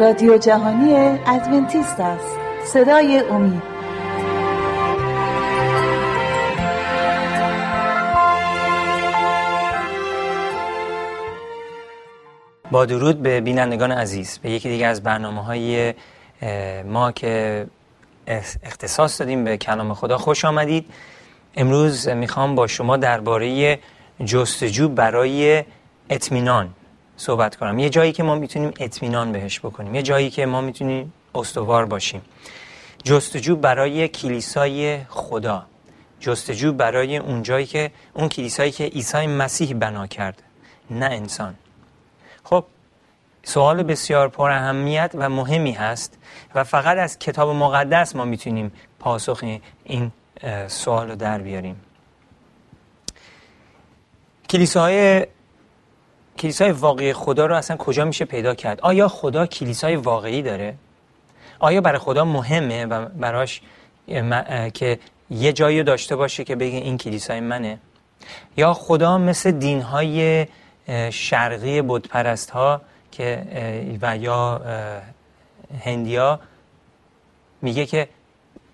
رادیو جهانی ادونتیست است. صدای امید. با درود به بینندگان عزیز. به یکی دیگه از برنامه های ما که اختصاص دادیم به کلام خدا خوش آمدید. امروز می‌خوام با شما درباره جستجو برای اطمینان صحبت کنم. یه جایی که ما می‌تونیم اطمینان بهش بکنیم. یه جایی که ما می‌تونیم استوار باشیم. جستجو برای کلیسای خدا. جستجو برای اون جایی که اون کلیسایی که عیسی مسیح بنا کرد نه انسان. خب سوال بسیار پر اهمیت و مهمی هست و فقط از کتاب مقدس ما می‌تونیم پاسخ این سوال رو در بیاریم. کلیساهای کلیسای واقعی خدا رو اصلا کجا میشه پیدا کرد؟ آیا خدا کلیسای واقعی داره؟ آیا برای خدا مهمه و براش که یه جایی داشته باشه که بگه این کلیسای منه؟ یا خدا مثل دینهای شرقی بودپرست ها که و یا هندیا میگه که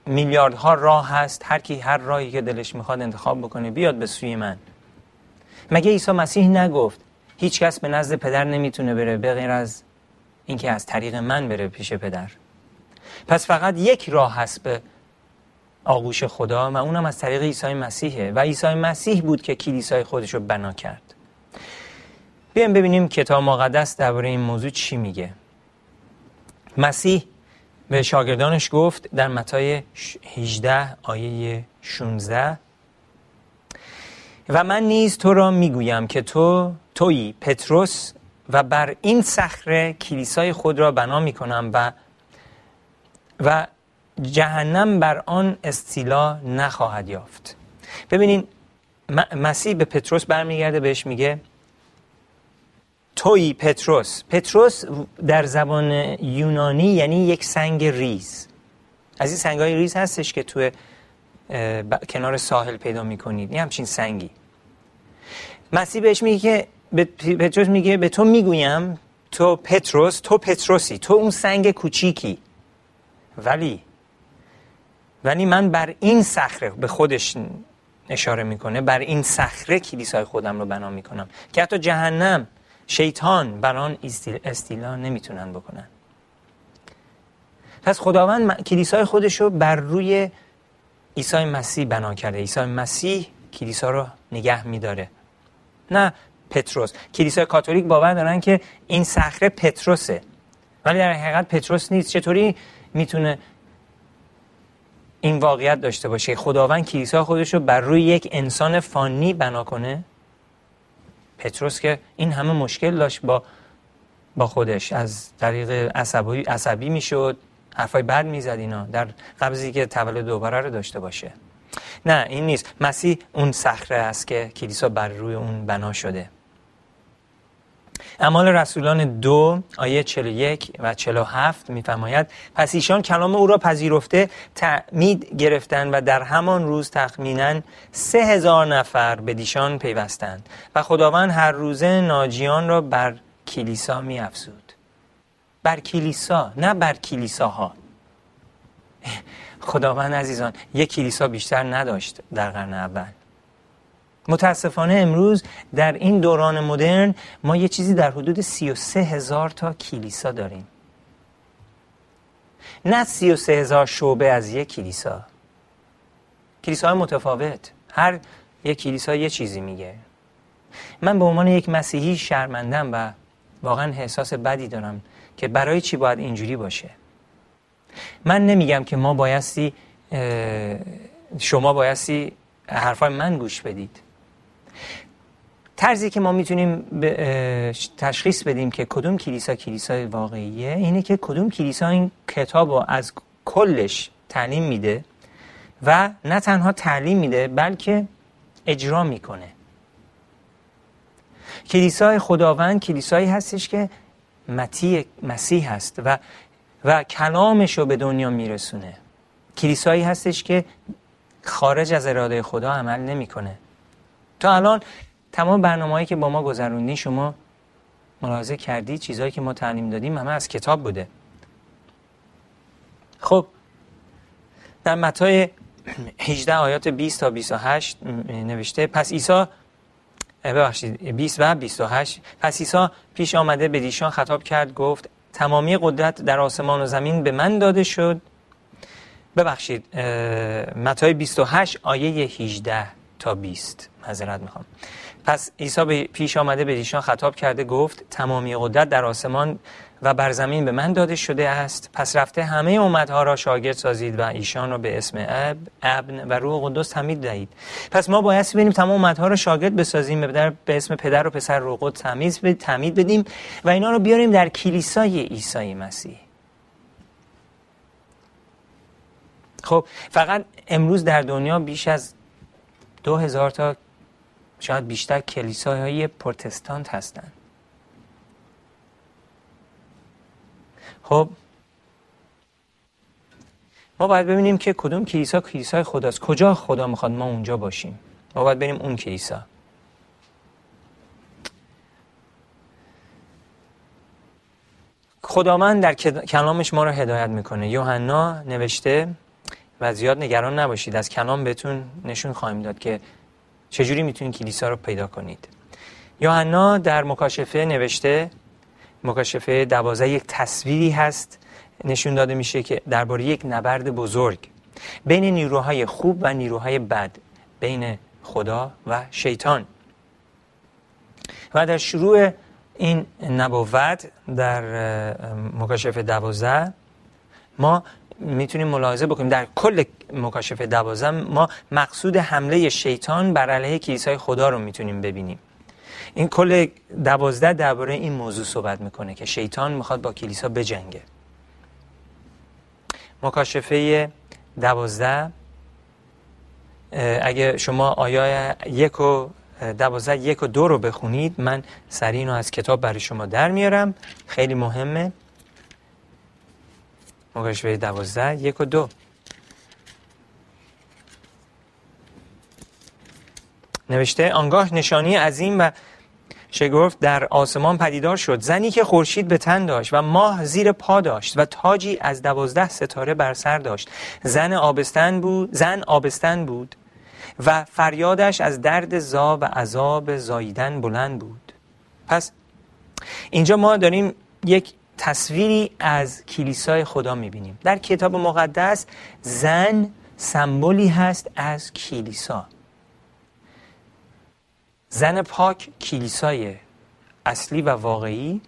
میلیاردها راه هست هر کی هر راهی که دلش می‌خواد انتخاب بکنه بیاد به سوی من. مگه عیسی مسیح نگفت هیچ کس به نزد پدر نمی‌تونه بره به غیر از اینکه از طریق من بره پیش پدر. پس فقط یک راه هست به آغوش خدا و اونم از طریق عیسی مسیحه و عیسی مسیح بود که کلیسای خودش رو بنا کرد. بیایم ببینیم کتاب مقدس درباره این موضوع چی میگه. مسیح به شاگردانش گفت در متای 18 آیه 16 و من نیز تو را می‌گویم که تو تویی پتروس و بر این صخره کلیسای خود را بنا می‌کنم و و جهنم بر آن استیلا نخواهد یافت. ببینین مسیح به پتروس برمیگرده بهش میگه توی پتروس. پتروس در زبان یونانی یعنی یک سنگ ریز. از این سنگ های ریز هستش که توی کنار ساحل پیدا می‌کنید. این همچین سنگی. مسیح بهش میگه که به پتروس میگه به تو می‌گویم تو پتروس تو پتروسی تو اون سنگ کوچیکی. ولی ولی من بر این صخره به خودش اشاره می‌کنه بر این صخره کلیسای خودم رو بنا می‌کنم. که حتی جهنم شیطان بر آن استیلا نمی‌تونن بکنن. پس خداوند کلیسای خودش رو بر روی عیسی مسیح بنا کرده. عیسی مسیح کلیسا رو نگه میداره. نه پتروس. کلیسای کاتولیک باور دارن که این صخره پتروسه. ولی در حقیقت پتروس نیست. چطوری می‌تونه این واقعیت داشته باشه؟ خداوند کلیسا خودش رو بر روی یک انسان فانی بنا کنه؟ پتروس که این همه مشکل داشت با با خودش. از طریق عصبی عصبی می‌شد. حرفای بد می‌زد اینا. در قبضی که تولد دوباره رو داشته باشه. نه این نیست. مسیح اون صخره است که کلیسا بر روی اون بنا شده. اعمال رسولان دو آیه 41 و 47 میفرماید پس ایشان کلام او را پذیرفته تعمید گرفتند و در همان روز تخمینا سه هزار نفر به دیشان پیوستند و خداوند هر روزه ناجیان را بر کلیسا می افزود بر کلیسا نه بر کلیساها. خداوند عزیزان یک کلیسا بیشتر نداشت در قرن اول. متاسفانه امروز در این دوران مدرن ما یه چیزی در حدود 33 هزار تا کلیسا داریم. نه 33 هزار شعبه از یک کلیسا. کلیسا های متفاوت. هر یک کلیسا یه چیزی میگه. من به عنوان یک مسیحی شرمندم و واقعا احساس بدی دارم که برای چی باید اینجوری باشه. من نمیگم که ما بایستی شما بایستی حرفای من گوش بدید. طرزی که ما می‌تونیم تشخیص بدیم که کدوم کلیسا کلیسای واقعیه اینه که کدوم کلیسا این کتاب رو از کلش تعلیم میده و نه تنها تعلیم میده بلکه اجرا می‌کنه. کلیسای خداوند کلیسایی هستش که متی مسیح هست و و کلامش رو به دنیا میرسونه. کلیسایی هستش که خارج از اراده خدا عمل نمی‌کنه. تا الان تمام برنامه‌ای که با ما گذروندی شما ملاحظه کردی چیزهایی که ما تعلیم دادیم همه از کتاب بوده. خب در متای 18 آیات 20 تا 28 نوشته پس عیسی ببخشید 20 و 28 پس عیسی پیش آمده به دیشان خطاب کرد گفت تمامی قدرت در آسمان و زمین به من داده شد. ببخشید متای 28 آیه 18 تا 20 معذرت می‌خوام. پس عیسی پیش آمده به دیشان خطاب کرده گفت تمامی قدرت در آسمان و بر زمین به من داده شده است. پس رفته همه امتها را شاگرد سازید و ایشان را به اسم اب ابن و روح قدس تمید دهید. پس ما باید ببینیم تمام امتها را شاگرد بسازیم به اسم پدر و پسر روح قدس تمیز تمید بدیم و اینا رو بیاریم در کلیسای عیسی مسیح. خب فقط امروز در دنیا بیش از دو هزار تا شاید بیشتر کلیساهای پروتستانت هستند خب. ما باید ببینیم که کدوم کلیسا کلیسای خداست. کجا خدا می‌خواد ما اونجا باشیم؟ ما باید بریم اون کلیسا. خداوند در کلامش ما رو هدایت می‌کنه. یوحنا نوشته و زیاد نگران نباشید از کلام بهتون نشون خواهیم داد که چجوری می‌تونید کلیسا رو پیدا کنید. یوحنا در مکاشفه نوشته مکاشفه دوازه یک تصویری هست. نشون داده میشه که درباره یک نبرد بزرگ بین نیروهای خوب و نیروهای بد بین خدا و شیطان. و در شروع این نبوت در مکاشفه دوازه ما می‌تونیم ملاحظه بکنیم. در کل مکاشفه دوازه ما مقصود حمله شیطان بر علیه کلیسای خدا رو می‌تونیم ببینیم. این کل دوازده درباره این موضوع صحبت می‌کنه که شیطان می‌خواد با کلیسا بجنگه. مکاشفه دوازده اگه شما آیای یک و دوازده یک و دو رو بخونید من سریع اینو از کتاب برای شما در میارم. خیلی مهمه. مکاشفه دوازده یک و دو. نوشته آنگاه نشانی عظیم و شگفت در آسمان پدیدار شد. زنی که خورشید به تن داشت و ماه زیر پا داشت و تاجی از دوازده ستاره بر سر داشت. زن آبستن بود زن آبستن بود و فریادش از درد زا و عذاب زاییدن بلند بود. پس اینجا ما داریم یک تصویری از کلیسای خدا می‌بینیم. در کتاب مقدس زن سمبولی هست از کلیسا. زن پاک کلیسای اصلی و واقعی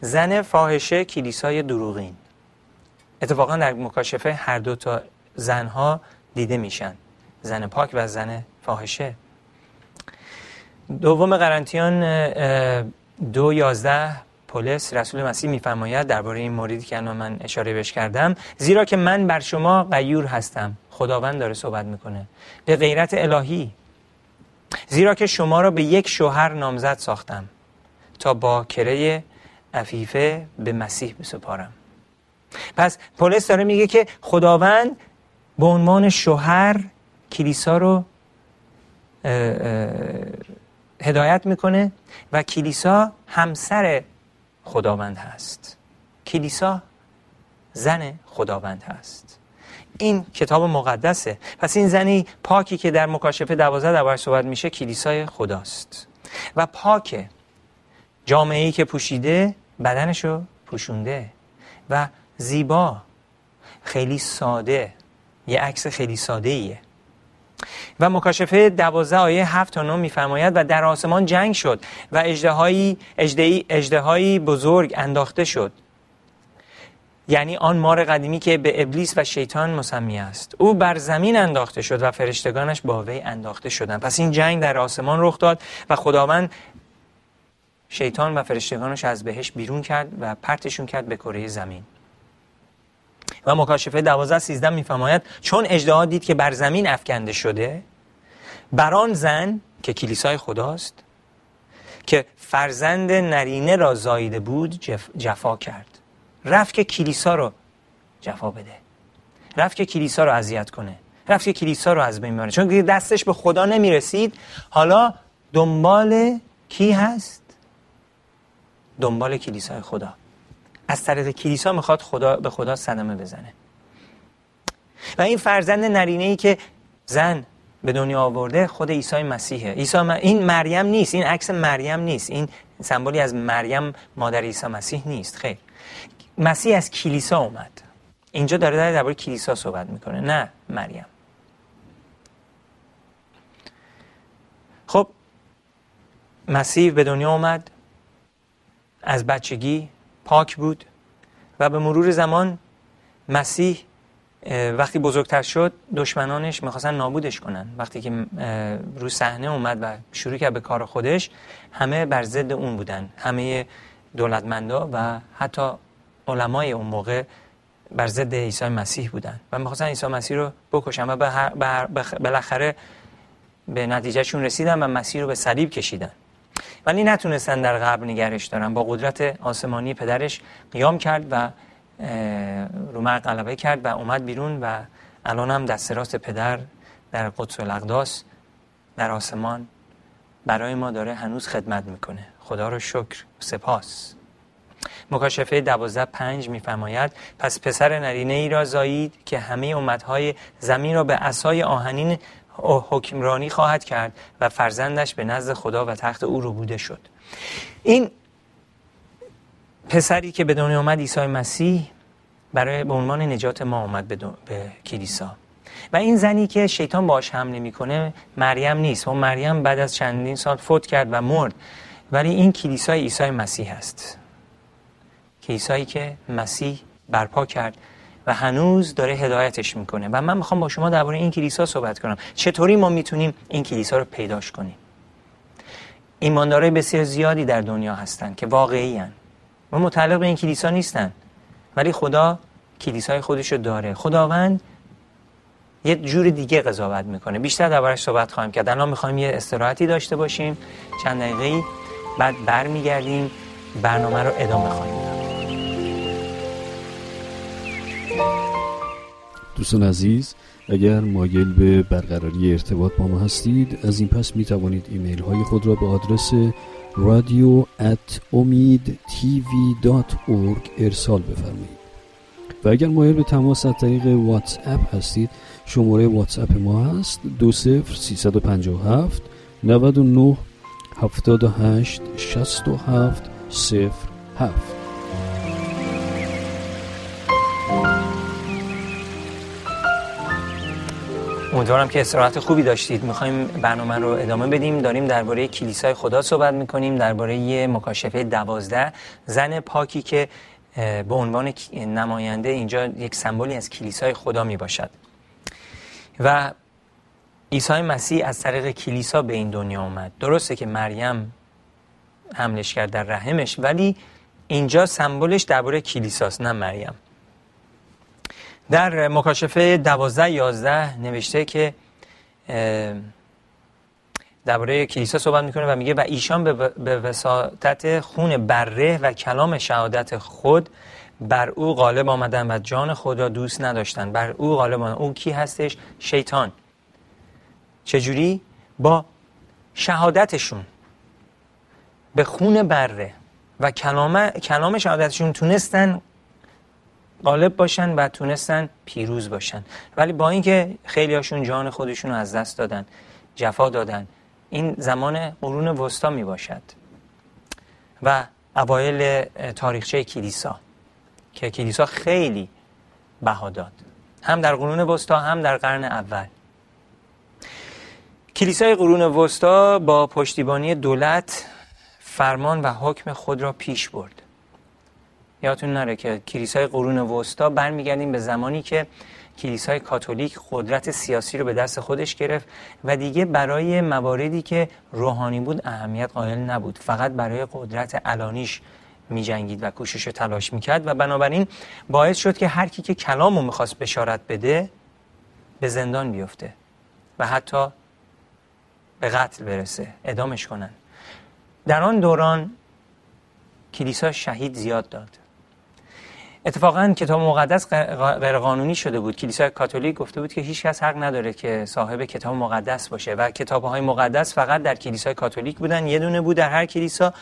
زن فاحشه کلیسای دروغین. اتفاقا در مکاشفه هر دو تا زنها دیده میشن زن پاک و زن فاحشه. دوم قرنتیان دو یازده پولس رسول مسیح میفرماید درباره این موردی که من اشاره بهش کردم زیرا که من بر شما غیور هستم. خداوند داره صحبت می‌کنه. به غیرت الهی زیرا که شما را به یک شوهر نامزد ساختم تا با کره عفیفه به مسیح بسپارم. پس پولس داره میگه که خداوند به عنوان شوهر کلیسا رو هدایت می‌کنه و کلیسا همسر خداوند هست. کلیسا زن خداوند هست. این کتاب مقدسه. پس این زنی پاکی که در مکاشفه دوازده دوباره صحبت میشه کلیسای خداست. و پاک جامعه ای که پوشیده بدنشو پوشونده. و زیبا خیلی ساده. یه عکس خیلی ساده ایه و مکاشفه دوازده آیه هفت تا نو میفرماید و در آسمان جنگ شد و اجدهایی بزرگ انداخته شد. یعنی آن مار قدیمی که به ابلیس و شیطان مسمی است. او بر زمین انداخته شد و فرشتگانش با وی انداخته شدند. پس این جنگ در آسمان رخ داد و خداوند شیطان و فرشتگانش از بهش بیرون کرد و پرتشون کرد به کره زمین. و مکاشفه دوازده سیزده میفرماید چون اجدها دید که بر زمین افکنده شده بر آن زن که کلیسای خداست که فرزند نرینه را زاییده بود جفا کرد. رفت که کلیسا رو جفا بده. رفت که کلیسا رو اذیت کنه. رفت که کلیسا رو از بین چون دستش به خدا نمی‌رسید. حالا دنبال کی هست؟ دنبال کلیسای خدا. از طریق کلیسا می‌خواد خدا به خدا صدمه بزنه. و این فرزند نرینه ای که زن به دنیا آورده خود عیسی مسیحه. عیسی این مریم نیست. این عکس مریم نیست. این سمبولی از مریم مادر عیسی مسیح نیست. خیر. مسیح از کلیسا اومد. اینجا داره در درباره کلیسا صحبت می‌کنه. نه مریم. خب مسیح به دنیا اومد از بچگی پاک بود و به مرور زمان مسیح وقتی بزرگتر شد دشمنانش می‌خواستن نابودش کنن. وقتی که رو صحنه اومد و شروع کرد به کار خودش همه بر ضد اون بودن. همه دولتمندا و حتی علمای اون موقع بر ضد عیسی مسیح بودن و می‌خواستن عیسی مسیح رو بکشن و بالاخره به نتیجهشون رسیدن و مسیح رو به صلیب کشیدن. ولی نتونستن در قبر نگرش دارن. با قدرت آسمانی پدرش قیام کرد و رو مرد غلبه کرد و اومد بیرون و الان هم دست راست پدر در قدس الاقداس در آسمان برای ما داره هنوز خدمت می‌کنه. خدا رو شکر. سپاس. مکاشفه دوازده پنج میفرماید پس پسر نرینه ای را زایید که همه امتهای زمین را به اسای آهنین حکمرانی خواهد کرد و فرزندش به نزد خدا و تخت او رو بوده شد. این پسری که به دنیا آمد عیسی مسیح برای به عنوان نجات ما آمد به, به کلیسا. و این زنی که شیطان باش حمله می‌کنه مریم نیست. و مریم بعد از چندین سال فوت کرد و مرد. ولی این کلیسای عیسی مسیح است کلیسایی که مسیح برپا کرد و هنوز داره هدایتش می‌کنه. و من می‌خوام با شما درباره این کلیسا صحبت کنم. چطوری ما می‌تونیم این کلیسا رو پیداش کنیم؟ ایماندارای بسیار زیادی در دنیا هستن که واقعی هن. و متعلق به این کلیسا نیستن ولی خدا کلیسای خودش رو داره. خداوند یه جور دیگه قضاوت می‌کنه. بیشتر دربارش صحبت خواهیم کرد. الان می‌خوایم یه استراحتی داشته باشیم. چند دقیقه بعد برمیگردیم. برنامه رو ادامه خواهیم دوستان عزیز اگر مایل به برقراری ارتباط با ما هستید از این پس می توانید ایمیل های خود را به آدرس رادیو ارسال بفرمایید. و اگر مایل به تماس از طریق واتس اپ هستید شماره واتس اپ ما هست 20357 99 78 67 07 امیدوارم که استراحت خوبی داشتید. می‌خوایم برنامه رو ادامه بدیم. داریم درباره کلیسای خدا صحبت می‌کنیم. درباره مکاشفه دوازده زن پاکی که به عنوان نماینده اینجا یک سمبولی از کلیسای خدا می باشد و عیسی مسیح از طریق کلیسا به این دنیا آمد. درسته که مریم حملش کرد در رحمش ولی اینجا سمبولش درباره کلیساست نه مریم. در مکاشفه دوازده یازده نوشته که درباره کلیسا صحبت می‌کنه و میگه و ایشان به وساطت خون بره و کلام شهادت خود بر او غالب آمدن و جان خود را دوست نداشتن. بر او غالب آمدن. اون کی هستش؟ شیطان. چجوری؟ با شهادتشون. به خون بره و کلام کلام شهادتشون تونستن غالب باشن و تونستن پیروز باشن. ولی با اینکه خیلی هاشون جان خودشون رو از دست دادن جفا دادن این زمان قرون وسطا می باشد و اوایل تاریخچه کلیسا که کلیسا خیلی بها داد. هم در قرون وسطا هم در قرن اول. کلیسای قرون وسطا با پشتیبانی دولت فرمان و حکم خود را پیش برد. یادتون نره که کلیسای قرون وسطا برمیگردیم به زمانی که کلیسای کاتولیک قدرت سیاسی رو به دست خودش گرفت و دیگه برای مواردی که روحانی بود اهمیت قائل نبود. فقط برای قدرت علانیش می جنگید و کوشش تلاش می‌کرد و بنابراین باعث شد که هر کی که کلام رو می‌خواست بشارت بده به زندان بیفته و حتی به قتل برسه ادامش کنن. در آن دوران کلیسا شهید زیاد داد. اتفاقا کتاب مقدس غیر قانونی شده بود. کلیسای کاتولیک گفته بود که هیچ کس حق نداره که صاحب کتاب مقدس باشه و کتاب های مقدس فقط در کلیسای کاتولیک بودن. یه دونه بود در هر کلیسا.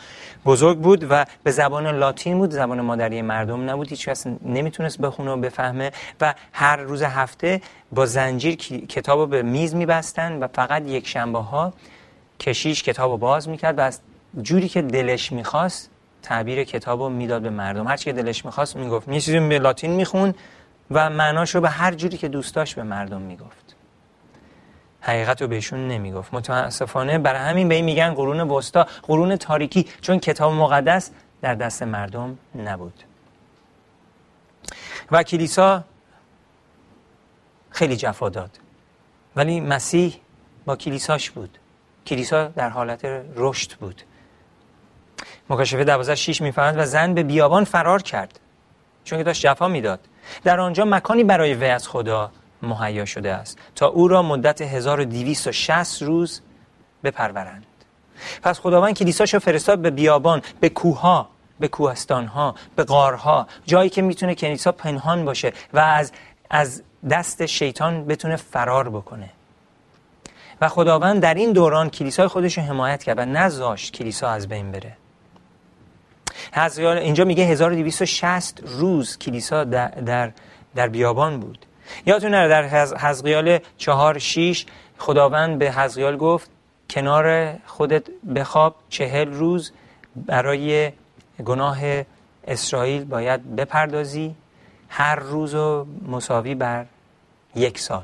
بزرگ بود و به زبان لاتین بود. زبان مادری مردم نبود. هیچ کس نمی‌تونست بخونه و بفهمه و هر روز هفته با زنجیر کتاب به میز میبستن و فقط یک شنبه ها کشیش کتاب باز می‌کرد و از جوری که دلش می‌خواست تعبیر کتاب رو می‌داد به مردم. هر که دلش می‌خواست می‌گفت. یه چیزی به لاتین میخون و معناش رو به هر جوری که دوست داشت به مردم می‌گفت. حقیقت رو بهشون نمی‌گفت. متاسفانه برای همین به این میگن قرون وسطا قرون تاریکی چون کتاب مقدس در دست مردم نبود. و کلیسا خیلی جفا داد. ولی مسیح با کلیساش بود. کلیسا در حالت رشد بود. مکاشفه 12 6 میفرماید و زن به بیابان فرار کرد. چون که داشت جفا می‌داد. در آنجا مکانی برای وی از خدا مهیا شده است تا او را مدت 1260 روز بپرورند. پس خداوند کلیساشو فرستاد به بیابان به کوها به کوهستانها به غارها جایی که می‌تونه کلیسا پنهان باشه و از از دست شیطان بتونه فرار بکنه. و خداوند در این دوران کلیسای خودش رو حمایت کرد و نذاشت کلیسا از بین بره. اینجا میگه 1260 روز کلیسا در, در, در بیابان بود. یادتون نره در حزقیال 4 6 خداوند به حزقیال گفت کنار خودت بخواب چهل روز برای گناه اسرائیل باید بپردازی هر روز مساوی بر یک سال.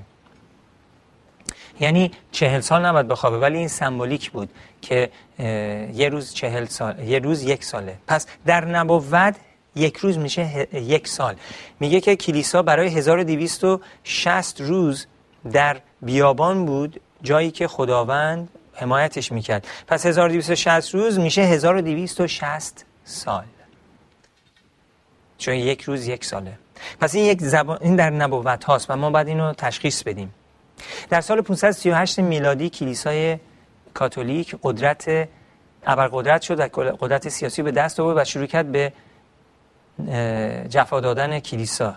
یعنی چهل سال نباید بخوابه ولی این سمبولیک بود که یه روز چهل سال یه روز یک ساله. پس در نبوت یک روز میشه یک سال. میگه که کلیسا برای 1260 روز در بیابان بود جایی که خداوند حمایتش می‌کرد. پس 1260 روز میشه 1260 سال. چون یک روز یک ساله. پس این یک زبان این در نبوت هاست و ما باید اینو تشخیص بدیم. در سال 538 میلادی کلیسای کاتولیک قدرت ابرقدرت شد و قدرت سیاسی به دست آورد و شروع کرد به جفا دادن کلیسا.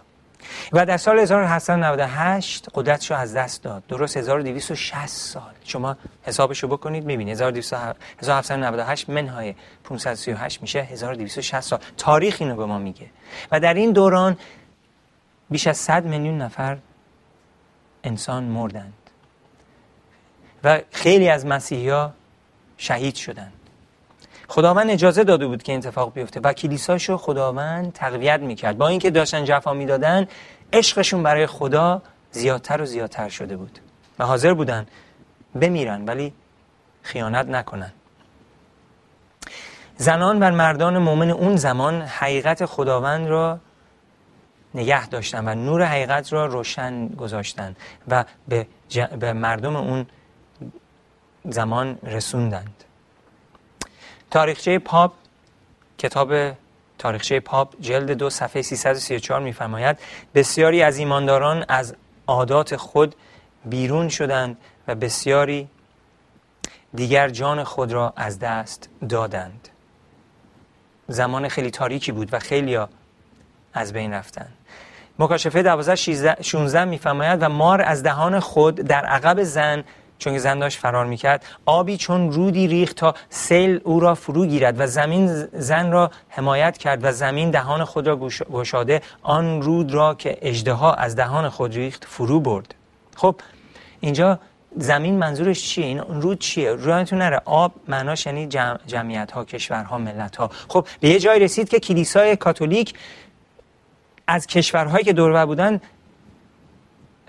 و در سال 1798 قدرتش رو از دست داد. درست 1260 سال. شما حسابشو بکنید می‌بینید. 1798 منهای 538 میشه 1260 سال. تاریخ اینو به ما میگه. و در این دوران بیش از 100 میلیون نفر انسان مردند. و خیلی از مسیحی شهید شدند. خداوند اجازه داده بود که اتفاق بیفته و کلیساشو خداوند تقویت می‌کرد. با اینکه داشتن جفا می‌دادن عشقشون برای خدا زیادتر و زیادتر شده بود. و حاضر بودن بمیرن ولی خیانت نکنن. زنان و مردان مؤمن اون زمان حقیقت خداوند را نگه داشتن و نور حقیقت را روشن گذاشتن و به, به مردم اون زمان رسوندند. تاریخچه پاپ کتاب تاریخچه پاپ جلد دو صفحه 334 میفرماید بسیاری از ایمانداران از عادات خود بیرون شدند و بسیاری دیگر جان خود را از دست دادند. زمان خیلی تاریکی بود و خیلی از بین رفتند. مکاشفه 12 16 میفرماید و مار از دهان خود در عقب زن چون زن داشت فرار می‌کرد آبی چون رودی ریخت تا سیل او را فرو گیرد و زمین زن را حمایت کرد و زمین دهان خود را گشاده آن رود را که اجدها از دهان خود ریخت فرو برد. خب اینجا زمین منظورش چیه؟ این رود چیه؟ رویتون نره. آب معناش یعنی جمعیت ها کشورها ملت ها خب به یه جای رسید که کلیسای کاتولیک از کشورهایی که دور بودن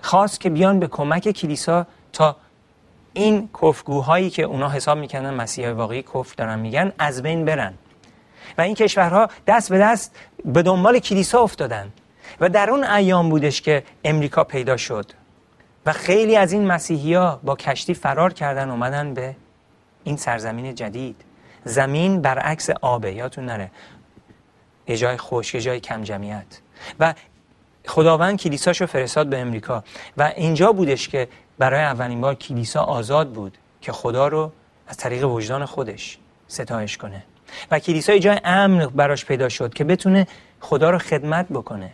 خواست که بیان به کمک کلیسا تا این کفگوهایی که اونا حساب می‌کنن مسیح واقعی کف دارن میگن از بین برن. و این کشورها دست به دست به دنبال کلیسا افتادن. و در اون ایام بودش که امریکا پیدا شد. و خیلی از این مسیحی ها با کشتی فرار کردن اومدن به این سرزمین جدید. زمین برعکس آبه یادتون نره. یه جای خشک جای کم جمعیت و خداوند کلیساشو فرستاد به امریکا. و اینجا بودش که برای اولین بار کلیسا آزاد بود که خدا رو از طریق وجدان خودش ستایش کنه. و کلیسا جای امن براش پیدا شد که بتونه خدا رو خدمت بکنه.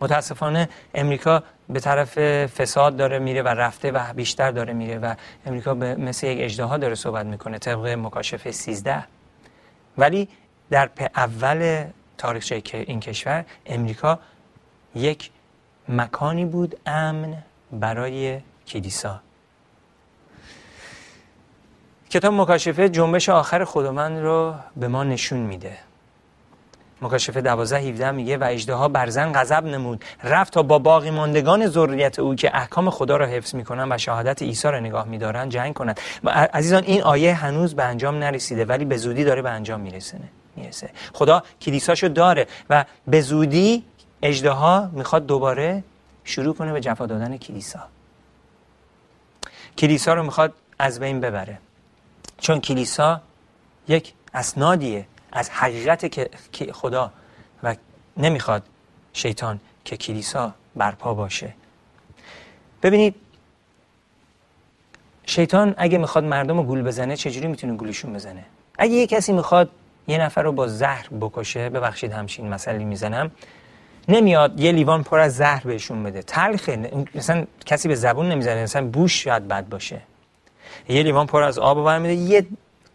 متاسفانه امریکا به طرف فساد داره میره و رفته و بیشتر داره میره و امریکا به مثل یک اجدها داره صحبت می‌کنه طبق مکاشفه 13 ولی در اول تاریخچه این کشور امریکا یک مکانی بود امن برای کلیسا. کتاب مکاشفه جنبش آخر خداوند رو به ما نشون میده. مکاشفه 12 17 میگه و اجدها بر زن غضب نمود. رفت تا با باقی ماندگان ذریت او که احکام خدا را حفظ می‌کنن و شهادت عیسی را نگاه میدارن جنگ کنند عزیزان این آیه هنوز به انجام نرسیده ولی به زودی داره به انجام می‌رسه. می‌رسه. خدا کلیساشو داره و به زودی اجدها می‌خواد دوباره شروع کنه به جفا دادن کلیسا. کلیسا رو می‌خواد از بین ببره. چون کلیسا یک اسنادیه از حقیقت که خدا و نمی‌خواد شیطان که کلیسا برپا باشه. ببینید شیطان اگه می‌خواد مردم رو گول بزنه چجوری می‌تونه گولشون بزنه؟ اگه یه کسی می‌خواد یه نفر رو با زهر بکشه ببخشید همچین مسئله می‌زنم. نمیاد یه لیوان پر از زهر بهشون بده. تلخه. مثلا کسی به زبون نمی‌زنه. مثلا بوش شاید بد باشه. یه لیوان پر از آب برمیده یه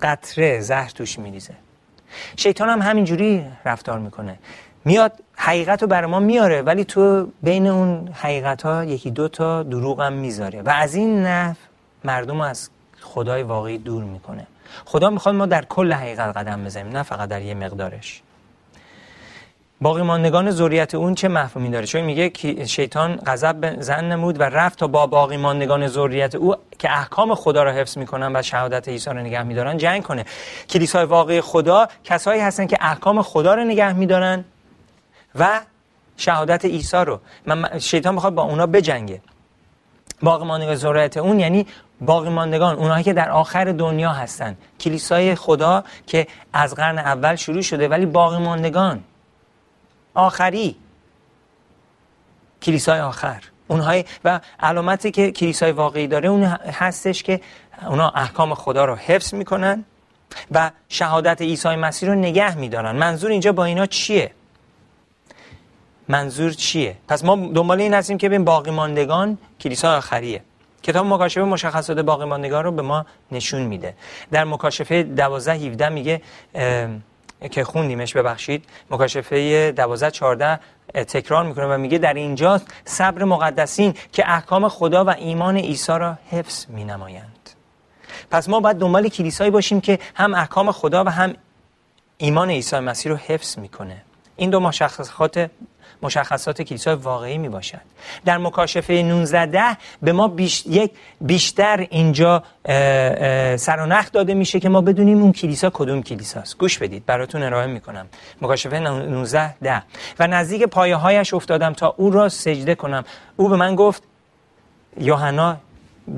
قطره زهر توش میریزه. شیطان هم همینجوری رفتار می‌کنه. میاد حقیقت رو بر ما میاره ولی تو بین اون حقیقت ها یکی دو تا دروغ هم می‌ذاره. و از این نف مردم از خدای واقعی دور می‌کنه. خدا می‌خواد ما در کل حقیقت قدم بزنیم نه فقط در یه مقدارش. باقی ماندگان ذریت اون چه مفهومی داره؟ چون میگه که شیطان غضب زن نمود و رفت تا با باقی ماندگان ذریت او که احکام خدا را حفظ می‌کنن و شهادت عیسی رو نگه میدارن جنگ کنه. کلیسای واقعی خدا کسایی هستن که احکام خدا رو نگه میدارن و شهادت عیسی رو. من شیطان می‌خواد با اونا بجنگه. باقی ماندگان ذریت اون یعنی باقی ماندگان اونایی که در آخر دنیا هستن. کلیسای خدا که از قرن اول شروع شده ولی باقی ماندگان آخری. کلیسای آخر. اونهای و علامتی که کلیسای واقعی داره اون هستش که اونا احکام خدا رو حفظ می‌کنن و شهادت عیسی مسیح رو نگه میدارن. منظور اینجا با اینا چیه؟ منظور چیه؟ پس ما دنبال این هستیم که ببین باقی ماندگان کلیسای آخریه. کتاب مکاشفه مشخصات باقی ماندگان رو به ما نشون میده. در مکاشفه 12 17 میگه که خوندیمش ببخشید. مکاشفه 12 14 تکرار می‌کنه و میگه در اینجا صبر مقدسین که احکام خدا و ایمان عیسی را حفظ مینمایند. پس ما باید دنبال کلیسایی باشیم که هم احکام خدا و هم ایمان عیسی مسیح رو حفظ می‌کنه. این دو مشخصات مشخصات کلیسای واقعی می باشد در مکاشفه 19 به ما بیش... یک بیشتر اینجا سرانخ داده میشه که ما بدونیم اون کلیسا کدوم کلیساست. گوش بدید براتون ارائه می‌کنم. مکاشفه 19 ده و نزدیک پایه هایش افتادم تا او را سجده کنم. او به من گفت یوحنا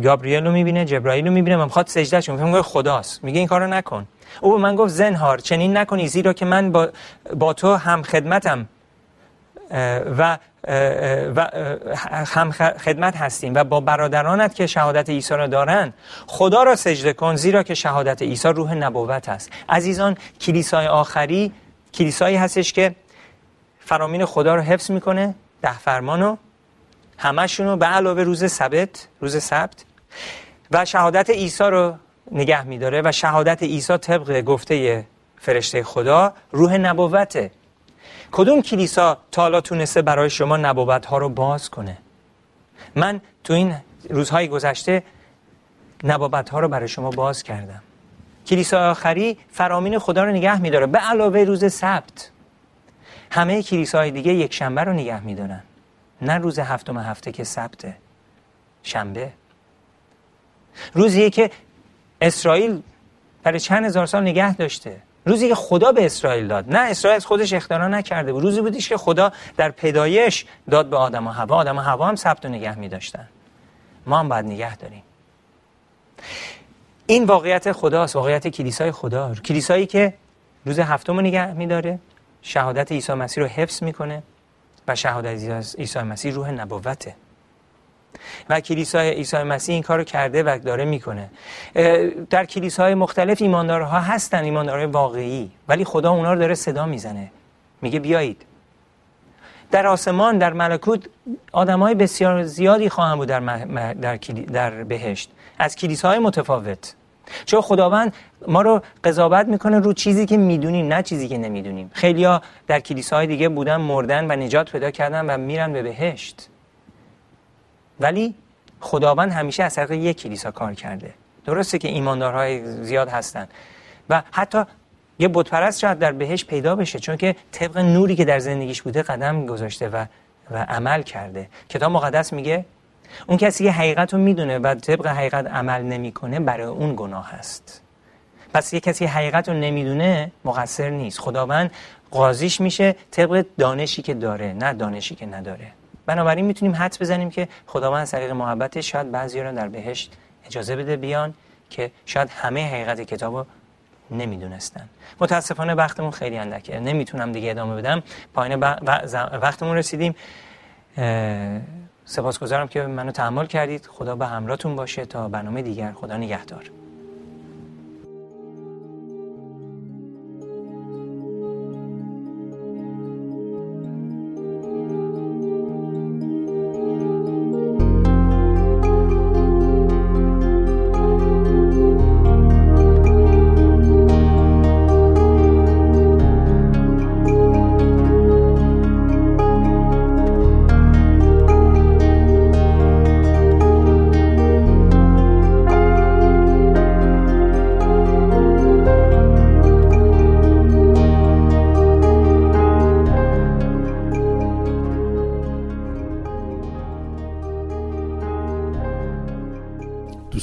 گابریل رو می‌بینه جبرائیل رو می‌بینه و می‌خواد سجده شون میگه خداست. میگه این کارو نکن. او به من گفت زنهار چنین نکنی زیرا که من با, با تو هم خدمتم. و و هم خدمت هستیم و با برادرانت که شهادت عیسی را دارند خدا را سجده کن زیرا که شهادت عیسی روح نبوت است. عزیزان کلیسای آخری کلیسایی هستش که فرامین خدا رو حفظ می‌کنه ده فرمانو همشون رو به علاوه روز سبت روز سبت و شهادت عیسی رو نگه میداره و شهادت عیسی طبق گفته فرشته خدا روح نبوته. کدوم کلیسا تا حالا تونسته برای شما نبوت ها رو باز کنه؟ من تو این روزهای گذشته نبوت ها رو برای شما باز کردم. کلیسا آخری فرامین خدا رو نگه میداره به علاوه روز سبت. همه کلیساهای دیگه یک شنبه رو نگه میدارن. نه روز هفتم هفته که سبته. شنبه. روزیه که اسرائیل برای چند هزار سال نگه داشته. روزی که خدا به اسرائیل داد. نه اسرائیل خودش اختراع نکرده بود. روزی بودیش که خدا در پیدایش داد به آدم و هوا آدم و هوا هم ثبت و نگه می داشتن ما هم باید نگه داریم. این واقعیت خداست واقعیت کلیسای خدا. کلیسایی که روز هفتم رو نگه میداره. شهادت عیسی مسیح رو حفظ می‌کنه و شهادت عیسی مسیح روح نبوته. و کلیسای عیسی مسیح این کارو کرده و داره می‌کنه. در کلیساهای مختلف ایماندارها هستن ایماندارهای واقعی ولی خدا اونا رو داره صدا می‌زنه. میگه بیایید. در آسمان در ملکوت آدم های بسیار زیادی خواهم بود در, در, در بهشت. از کلیساهای متفاوت. چون خداوند ما رو قضاوت می‌کنه رو چیزی که می‌دونیم نه چیزی که نمی‌دونیم. خیلیا در کلیساهای دیگه بودن مردن و نجات پیدا کردن و میرن به بهشت. ولی خداوند همیشه از طریق یک کلیسا کار کرده. درسته که ایماندارهای زیاد هستن. و حتی یه بتپرست شاید در بهش پیدا بشه چون که طبق نوری که در زندگیش بوده قدم گذاشته و, و عمل کرده. کتاب مقدس میگه اون کسی که حقیقت رو می‌دونه و طبق حقیقت عمل نمی‌کنه برای اون گناه هست پس یه کسی حقیقت رو نمی‌دونه مقصر نیست. خداوند قاضیش میشه طبق دانشی که داره نه دانشی که نداره. بنابراین می‌تونیم حد بزنیم که خداوند از طریق محبت شاید بعضی رو در بهشت اجازه بده بیان که شاید همه حقیقت کتاب رو نمی‌دونستن. متاسفانه وقتمون خیلی اندکه. نمی‌تونم دیگه ادامه بدم. پایین وقتمون رسیدیم. سپاسگزارم که منو تحمل کردید. خدا به همراهتون باشه. تا برنامه دیگر. خدا نگهدار.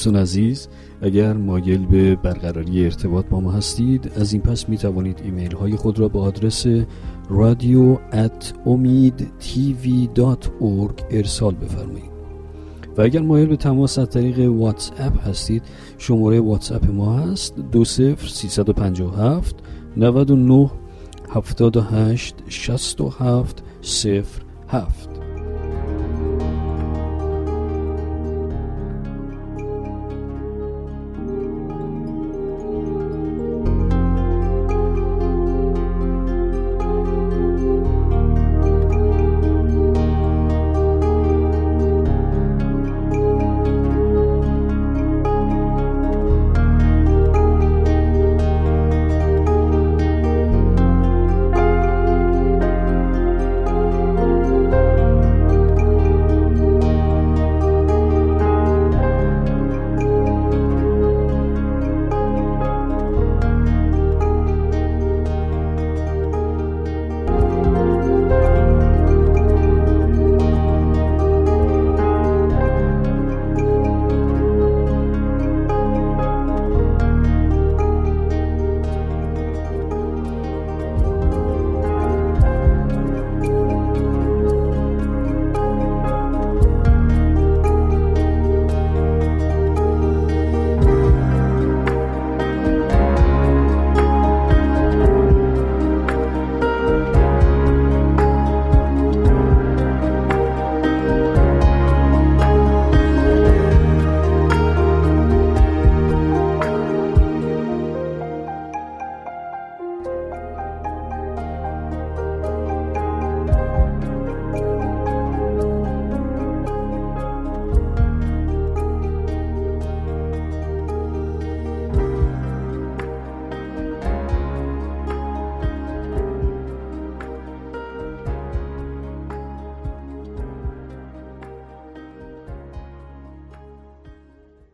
دوستان عزیز اگر مایل به برقراری ارتباط با ما هستید از این پس می توانید ایمیل های خود را به آدرس رادیو ارسال بفرمایید. و اگر مایل به تماس از طریق واتس اپ هستید شماره واتس اپ ما هست 20357 99 78 67 07